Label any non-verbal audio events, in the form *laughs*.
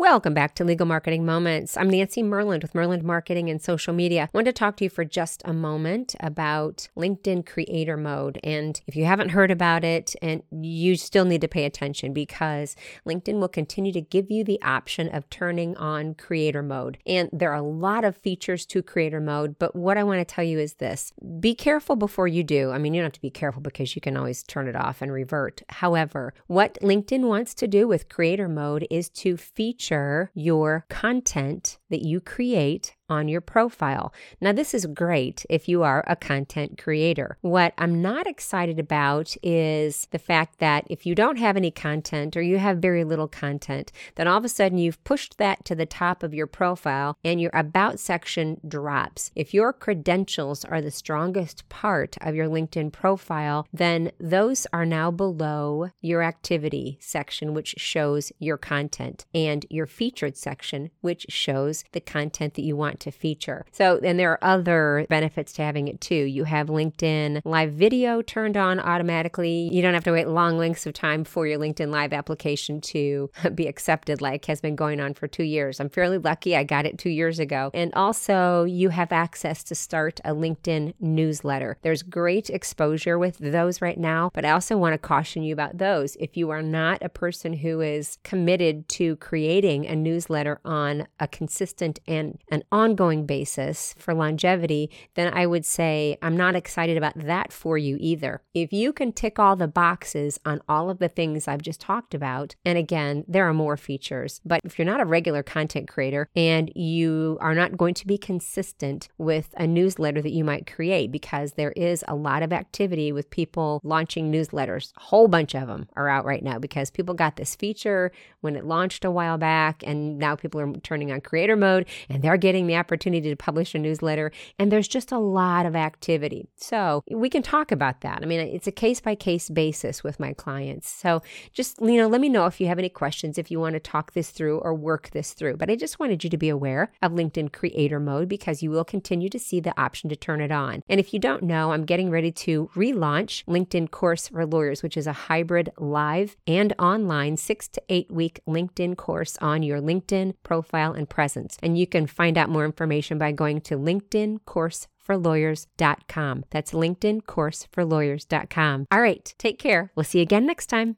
Welcome back to Legal Marketing Moments. I'm Nancy Myrland with Myrland Marketing and Social Media. I want to talk to you for just a moment about LinkedIn Creator Mode. And if you haven't heard about it, and you still need to pay attention because LinkedIn will continue to give you the option of turning on Creator Mode. And there are a lot of features to Creator Mode, but what I want to tell you is this be careful before you do. I mean, you don't have to be careful because you can always turn it off and revert. However, what LinkedIn wants to do with Creator Mode is to feature your content that you create on your profile. Now, this is great if you are a content creator. What I'm not excited about is the fact that if you don't have any content or you have very little content, then all of a sudden you've pushed that to the top of your profile and your About section drops. If your credentials are the strongest part of your LinkedIn profile, then those are now below your activity section, which shows your content, and your featured section, which shows the content that you want to feature. So, and there are other benefits to having it too. You have LinkedIn live video turned on automatically. You don't have to wait long lengths of time for your LinkedIn live application to *laughs* be accepted, like has been going on for two years. I'm fairly lucky. I got it two years ago. And also, you have access to start a LinkedIn newsletter. There's great exposure with those right now, but I also want to caution you about those. If you are not a person who is committed to creating a newsletter on a consistent and an ongoing basis for longevity, then I would say I'm not excited about that for you either. If you can tick all the boxes on all of the things I've just talked about, and again, there are more features, but if you're not a regular content creator and you are not going to be consistent with a newsletter that you might create because there is a lot of activity with people launching newsletters, a whole bunch of them are out right now because people got this feature when it launched a while back and now people are turning on creator mode and they're getting the opportunity to publish a newsletter. And there's just a lot of activity. So we can talk about that. I mean, it's a case by case basis with my clients. So just, you know, let me know if you have any questions, if you want to talk this through or work this through. But I just wanted you to be aware of LinkedIn creator mode because you will continue to see the option to turn it on. And if you don't know, I'm getting ready to relaunch LinkedIn Course for Lawyers, which is a hybrid live and online six to eight week LinkedIn course on your LinkedIn profile and presence. And you can find out more information by going to LinkedInCourseForLawyers.com. That's LinkedInCourseForLawyers.com. All right, take care. We'll see you again next time.